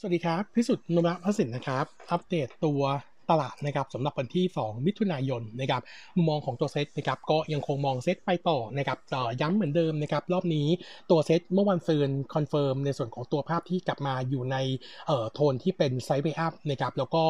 สวัสดีครับ พิสุทธิ์นุมะพสินนะครับ อัปเดตตัว ตลาดนะครับสำหรับวันที่ 2 มิถุนายนนะครับมุมมองของตัวเซตนะครับก็ยังคงมองเซตไปต่อนะครับย้ำเหมือนเดิมนะครับรอบนี้ตัวเซตเมื่อวานซืน confirm ในส่วนของตัวภาพที่กลับมาอยู่ในโทนที่เป็น sideway up นะครับแล้วก็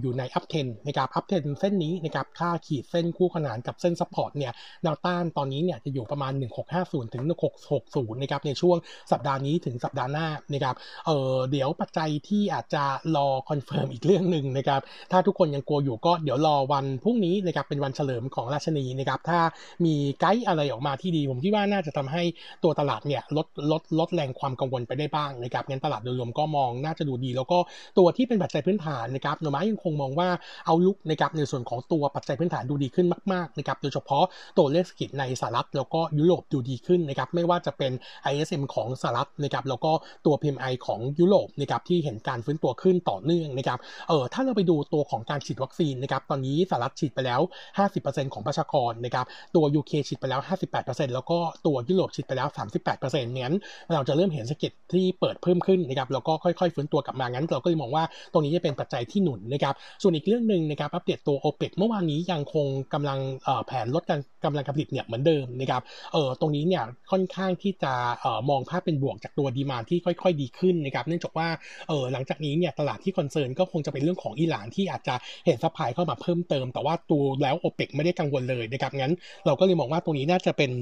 อยู่ใน uptrend นะครับ uptrend เส้นนี้นะครับถ้าขีดเส้นคู่ขนานกับเส้น support เนี่ยแนวต้านตอนนี้เนี่ยจะอยู่ประมาณ 1650 ถึง 1660 นะครับในช่วงสัปดาห์นี้ถึงสัปดาห์หน้านะครับเดี๋ยวปัจจัยที่อาจจะรอ confirm อีกเรื่องหนึ่งนะครับถ้าทุกคนยังกลัวอยู่ก็เดี๋ยวรอวันพรุ่งนี้นะครับเป็นวันเฉลิมของราชินีนะครับถ้ามีไกด์อะไรออกมาที่ดี ผมคิดว่าน่าจะทำให้ตัวตลาดเนี่ยลดลดลดแรงความกังวลไปได้บ้างนะครับงั้นตลาดโดยรวมก็มองน่าจะดูดี แล้วก็ตัวที่เป็นปัจจัยพื้นฐานนะครับโนมูระยังคงมองว่า outlook นะครับในส่วนของตัวปัจจัยพื้นฐานดูดีขึ้นมากๆนะครับโดยเฉพาะตัวเลขเศรษฐกิจในสหรัฐแล้วก็ยุโรปดูดีขึ้นนะครับไม่ว่าจะเป็น ISM ของสหรัฐนะครับแล้วก็ตัว PMI ของยุโรปนะครับที่เห็นการฟื้นตัวขึ้นต่อเนื่องนะครับเออถ้าเราไปดูตัวของของการฉีดวัคซีนนะครับตอนนี้สหรัฐฉีดไปแล้ว 50%ของประชากรนะครับตัว UK ฉีดไปแล้ว 58%แล้วก็ตัวยุโรปฉีดไปแล้ว 38%งั้นเราจะเริ่มเห็นสกิลที่เปิดเพิ่มขึ้นนะครับแล้วก็ค่อยๆฟื้นตัวกลับมางั้น เราก็เลยมองว่าตรงนี้จะเป็นปัจจัยที่หนุนนะครับส่วนอีกเรื่องหนึ่งนะครับอัปเดตตัว OPEC เมื่อวานนี้ยังคงกำลังแผนลดการกำลังการผลิตเนี่ยเหมือนเดิมนะครับเออตรงนี้เนี่ยค่อนข้างที่จะเออมองภาพเป็นบวกจากตัว demand ที่ค่อย ๆ ดีขึ้นนะครับเนื่องจากว่าเออหลังจากนี้เนี่ยตลาดที่ concern ก็คงจะเป็นเรื่องของอิหร่านที่อาจจะเห็น supply เข้ามาเพิ่มเติม แต่ว่าตัวแล้ว OPEC ไม่ได้กังวลเลยนะครับงั้น เราก็เลยมองว่าตรงนี้น่าจะเป็น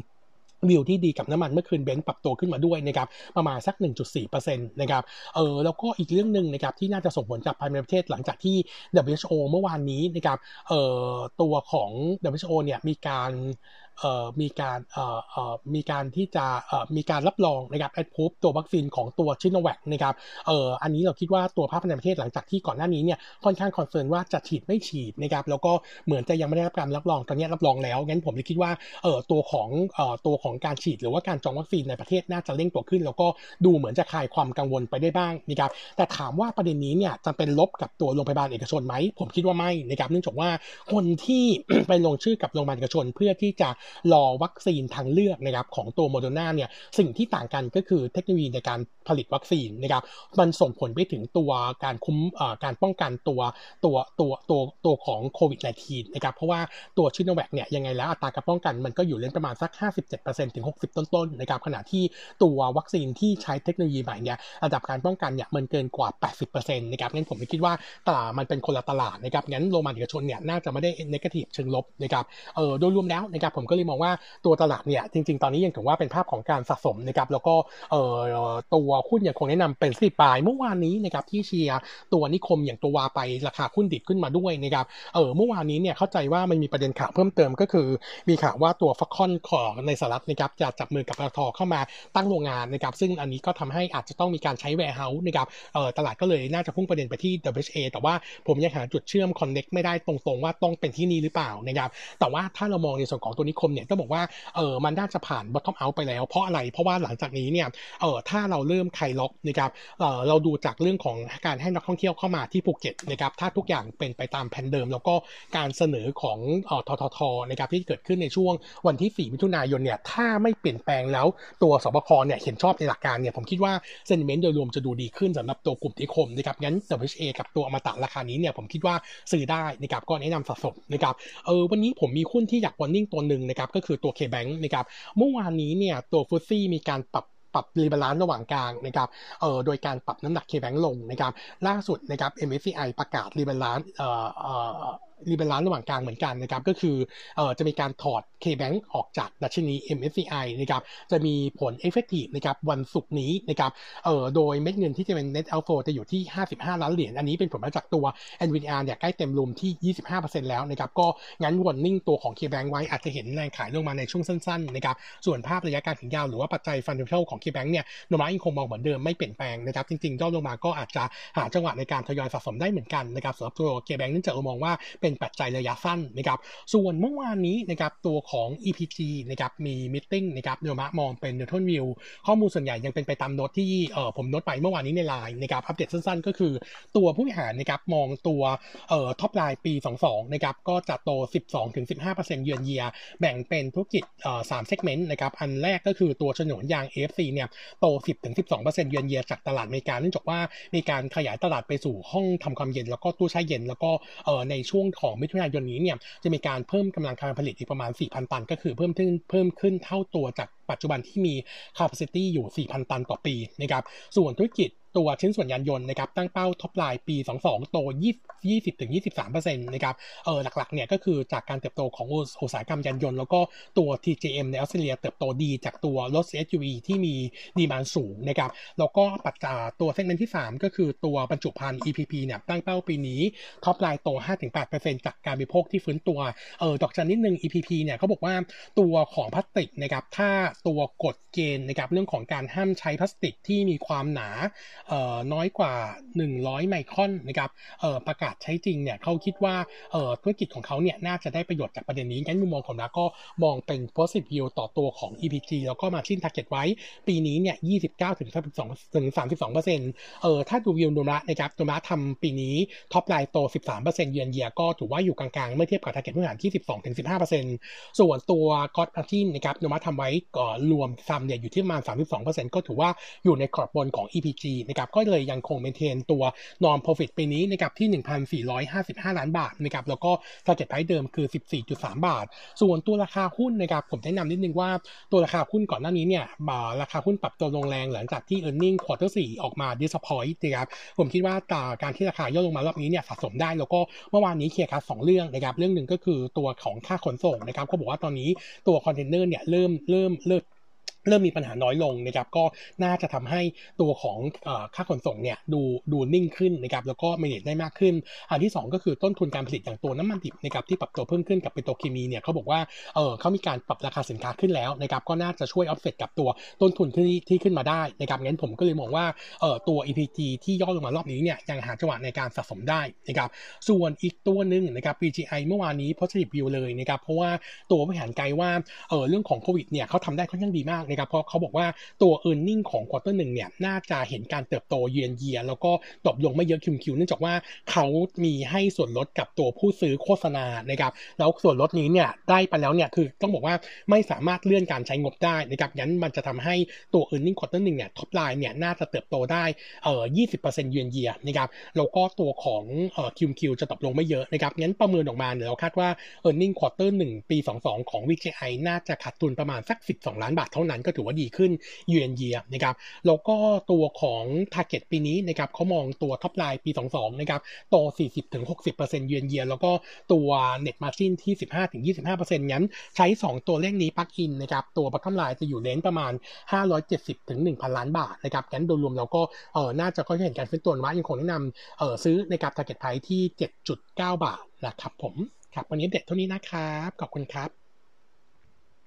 วิวที่ดีกับน้ำมันเมื่อคืน Brent ปรับตัวขึ้นมาด้วยนะครับประมาณสัก 1.4%นะครับเออแล้วก็อีกเรื่องหนึ่งนะครับที่น่าจะส่งผลจากภายในประเทศหลังจากที่ WHO เมื่อวานนี้นะครับเออตัวของ WHO เนี่ยมีการ มีการมีการที่จะมีการรับรองนะครับแอดพูฟตัววัคซีนของตัวซิโนแวคนะครับเอ่ออันนี้เราคิดว่าตัวภาพในประเทศหลังจากที่ก่อนหน้านี้เนี่ยค่อนข้าง concern ว่าจะฉีดไม่ฉีดนะครับแล้วก็เหมือนจะยังไม่ได้รับการรับรองตอนนี้รับรองแล้วงั้นผมเลยคิดว่าเอ่อตัวของเอ่อตัวของการฉีดหรือว่าการจองวัคซีนในประเทศน่าจะเร่งตัวขึ้น แล้วก็ดูเหมือนจะคลายความกังวลไปได้บ้างนะครับแต่ถามว่าประเด็นนี้เนี่ยจะเป็นลบกับตัวโรงพยาบาลเอกชนไหมผมคิดว่าไม่นะครับเนื่องจากว่าคนที่ไปลงชื่อกับโรงพยาบาลเอกชน เพื่อที่จะรอวัคซีนทางเลือกนะครับของตัวโมเดอร์นาเนี่ยสิ่งที่ต่างกันก็คือเทคโนโลยีในการผลิตวัคซีนนะครับมันส่งผลไปถึงตัวการคุ้มการป้องกันตัวตัวตัวตัวตัวของโควิด -19 นะครับเพราะว่าตัวชิโนแวคเนี่ยยังไงแล้วอัตราการป้องกันมันก็อยู่เลนประมาณสัก 57%ถึง 60 ต้นๆนะครับขณะที่ตัววัคซีนที่ใช้เทคโนโลยีใหม่เนี่ยระดับการป้องกันเนี่ยมันเกินกว่า 80%นะครับงั้นผมคิดว่าตลาดมันเป็นคนละตลาดนะครับงั้นโรงพยาบาลเอกชนเนี่ยน่าจะไม่ได้เนกาทีฟเชิงลบนะครับเออโดยรวมแล้วนะครับผมก็เลยมองว่าตัวตลาดเนี่ยจริง ๆ ตอนนี้ยังถือว่าเป็นภาพของการสะสมนะครับแล้วก็เอ่อตัวหุ้นยังคงแนะนำเป็นสิบปลายเมื่อวานนี้นะครับที่เชียร์ตัวนิคมอย่างตัว WHA ราคาหุ้นดีดขึ้นมาด้วยนะครับเออเมื่อวานนี้เนี่ยเข้าใจว่ามันมีประเด็นข่าวเพิ่มเติมก็คือ มีข่าวว่าตัว Foxconn ของในสหรัฐนะครับจะจับมือกับปตทเข้ามาตั้งโรงงานนะครับซึ่งอันนี้ก็ทำให้อาจจะต้องมีการใช้ warehouse นะครับเออตลาดก็เลยน่าจะพุ่งประเด็นไปที่ WHA แต่ว่าผมยังหาจุดเชื่อม connect ไม่ได้ตรงๆ ว่าต้องเป็นที่นี่หรือเปล่านะครับแต่ว่าถ้าเรามองในส่วนของตัวนิคมเนี่ยต้องบอกว่าเออมันน่าจะผ่าน bottom out ไปแล้ว เพราะอะไรเพราะว่าหลังจากนี้เนี่ยเออถ้าเราเริ่มคลายล็อกนะครับเออเราดูจากเรื่องของการให้นักท่องเที่ยวเข้ามาที่ภูเก็ตนะครับถ้าทุกอย่างเป็นไปตามแผนเดิม แล้วก็การเสนอของเออทททนะครับที่เกิดขึ้นในช่วงวันที่ 4 มิถุนายนเนี่ยถ้าไม่เปลี่ยนแปลงแล้วตัวศบคเนี่ยเห็นชอบในหลักการเนี่ยผมคิดว่า sentiment โดยรวมจะดูดีขึ้นสำหรับตัวกลุ่มนิคมนะครับงั้น WHA กับตัวอมตะราคานี้เนี่ยผมคิดว่าซื้อได้นะครับก็แนะนำสะสมนะครับเออวันนี้ผมมีหุ้นที่อยาก warning ตัวหนึ่งนะครับก็คือตัว K-Bank นะครับเมื่อวานนี้เนี่ยตัว FTSE มีการปรับปรับ rebalance ระหว่างกลางนะครับ เอ่อ โดยการปรับน้ำหนัก K-Bank ลงนะครับ ล่าสุดนะครับ MSCI ประกาศ rebalance เอ่อ เอ่อ rebalance ระหว่างกลางเหมือนกันนะครับก็คือเอ่อจะมีการถอด K-Bank ออกจากดัชนี MSCI นะครับจะมีผล effective นะครับวันศุกร์นี้นะครับเอ่อโดยเม็ดเงินที่จะเป็น net outflow จะอยู่ที่ 55 ล้านเหรียญอันนี้เป็นผลมาจากตัว NVDR เนี่ยใกล้เต็ม room ที่ 25%แล้วนะครับก็งั้นวันนิ่งตัวของ K-Bank ไว้อาจจะเห็นแรงขายลงมาในช่วงสั้นๆนะครับส่วนภาพระยะการถึงยาวหรือว่าปัจจัย fundamental ของ K-Bank เนี่ยโนมายังคงมองเหมือนเดิมไม่เปลี่ยนแปลงนะครับจริงๆย่อลงมาก็อาจจะหาจังหวะในการทยอยสะสมได้เหมือนกันนะครับสำหรับตัว K-Bank เนื่องจากเรามองว่าเเป็นปัจจัยระยะสั้นนะครับ ส่วนเมื่อวานนี้นะครับตัวของ EPG นะครับมีมิ팅นะครับโดยมามองเป็น neutral view ข้อมูลส่วนใหญ่ยังเป็นไปตามโน้ตที่เออผมโน้ตไปเมื่อวานนี้ในไลน์นะครับอัปเดตสั้นๆ ก็คือตัวผู้บริหารนะครับมองตัวเอ่อ top line ปี 22นะครับก็จะโต 12-15%เยือนเยียแบ่งเป็นธุรกิจเอ่อสาม segment นะครับอันแรกก็คือตัวฉนวนยาง AFC เนี่ยโต 10-12%เยือนเยียจากตลาดอเมริกาเนื่องจากว่ามีการขยายตลาดไปสู่ห้องทำความเย็นแล้วก็ตู้แช่เย็นแล้วก็เอ่อในช่วงของมิถุนายนนี้เนี่ยจะมีการเพิ่มกำลังการผลิตอีกประมาณ 4,000 ตัน ก็คือเพิ่มขึ้นเพิ่มขึ้นเท่าตัวจากปัจจุบันที่มี capacity อยู่ 4,000 ตันต่อปีนะครับส่วนธุรกิจ ตัวชิ้นส่วนยานยนต์นะครับตั้งเป้า top line ปี 22 โต 20ถึง23%นะครับเออหลักๆเนี่ยก็คือจากการเติบโตของอุตสาหกรรมยานยนต์แล้วก็ตัว TJM ในออสเตรเลียเติบโตดีจากตัวรถ SUV ที่มี demand สูงนะครับแล้วก็ปัจจัยตัว segment ที่ 3 ก็คือตัวบรรจุภัณฑ์ EPP เนี่ยตั้งเป้าปีนี้ top line โต 5-8%จากการบริโภคที่ฟื้นตัวเออดอกจันนิดนึง EPP เนี่ยเขาบอกว่าตัวของพลาสติกนะครับถ้าตัวกฎเกณฑ์นะครับเรื่องของการห้ามใช้พลาสติกที่มีความหนาน้อยกว่า 100 ไมครอนนะครับประกาศใช้จริงเนี่ยเขาคิดว่าธุรกิจของเขาเนี่ยน่าจะได้ประโยชน์จากประเด็นนี้งั้นมุมมองของเราก็มองเป็น positive view ต่อตัวของ EPG แล้วก็ margin target ไว้ ปีนี้เนี่ย 29 ถึง 32 ถึง 32เปอร์เซ็นต์เออถ้าดูวิวดูละนะครับตัวมาทำปีนี้ top line โต 13เปอร์เซ็นต์เยือนเยียก็ถือว่าอยู่กลางๆ เมื่อเทียบกับ target พื้นฐานที่ 12 ถึง 15เปอร์เซ็นต์ส่วนตัว gross margin นะครับตัวมาทำไว้ก็รวมซัมเนี่ยอยู่ที่ประมาณ 32ก็ถือว่าอยู่ในกรอบบนของ EPG นะครับก็เลยยังคง maintain ตัว norm profit ปีนี้นะครับที่ 1,455 ล้านบาทนะครับแล้วก็ target price เดิมคือ 14.3 บาท ส่วนตัวราคาหุ้นนะครับผมแนะนำนิดนึงว่าตัวราคาหุ้นก่อนหน้านี้เนี่ยราคาหุ้นปรับตัวลงแรงหลังจากที่ earning quarter 4ออกมา disappoint นะครับผมคิดว่าการที่ราคาย่อลงมารอบนี้เนี่ยสะสมได้ แล้วก็เมื่อวานนี้ clear cut สองเรื่องนะครับเรื่องหนึ่งก็คือตัวของค่าขนส่งนะครับเขาบอกว่าตอนนี้ตัวคอนเทนเนอร์เนี่ยเริ่มเริ่มเลิก เริ่มมีปัญหาน้อยลงนะครับก็น่าจะทำให้ตัวของค่าขนส่งเนี่ยดูดูนิ่งขึ้นนะครับแล้วก็ manage ได้มากขึ้น อันที่ 2 ก็คือต้นทุนการผลิตอย่างตัวน้ำมันดิบนะครับที่ปรับตัวเพิ่มขึ้นกับปิโตรเคมีเนี่ยเขาบอกว่าเออเขามีการปรับราคาสินค้าขึ้นแล้วนะครับก็น่าจะช่วยออฟเซตกับตัวต้นทุนที่ที่ขึ้นมาได้นะครับงั้นผมก็เลยมองว่าเออตัว EPG ที่ย่อลงมารอบนี้เนี่ยยังหาจังหวะในการสะสมได้นะครับส่วนอีกตัวหนึ่งนะครับ VGI เมื่อวานนี้ positive view เลยนะครับเพราะว่าตัวบริหารไกลว่าเออเรื่องของโควิดเนี่ยเขาทำได้ค่อนข้างดีมากนะครับเพราะเขาบอกว่าตัว e a r n i n g ของ quarter หนึ่งเนี่ยน่าจะเห็นการเติบโตเยือนเยีย แล้วก็ตบลงไม่เยอะ QoQ เนื่องจากว่าเขามีให้ส่วนลดกับตัวผู้ซื้อโฆษณานะครับแล้วส่วนลดนี้เนี่ยได้ไปแล้วเนี่ยคือต้องบอกว่าไม่สามารถเลื่อนการใช้งบได้นะครับงั้นมันจะทำให้ตัว e a r n i n g ควอเตอร์หนึ่งเนี่ย top line เนี่ยน่าจะเติบโตได้เอ่อ20%เยือนเยียนะครับแล้วก็ตัวของเอ่อ QoQ จะตบลงไม่เยอะนะครับงั้นประเมินออกมาเนี่ยเราคาดว่า e a r n i n g ควอเตอร์หนึ่งปี 22 ของ VGI น่าจะขาดทุนประมาณสัก 12 ล้านบาทเท่านั้นก็ถือว่าดีขึ้นเยือนเยียนะครับแล้วก็ตัวของ Target ปีนี้นะครับเขามองตัว top line ปี 22นะครับโต 40-60%เยือนเยียแล้วก็ตัว Net Margin ที่ 15-25%งั้นใช้ 2 ตัวเลขนี้ปักอินนะครับตัวปักกำไรจะอยู่เลนประมาณ 570-1,000 ล้านบาทนะครับงั้นโดยรวมเราก็เออน่าจะก็เห็นการฟื้นตัวว่ายังคงแนะนำเออซื้อในกับ Target Price ที่ 7.9 บาทนะครับผมครับวันนี้เด็ดเท่านี้นะครับ ขอบคุณครับ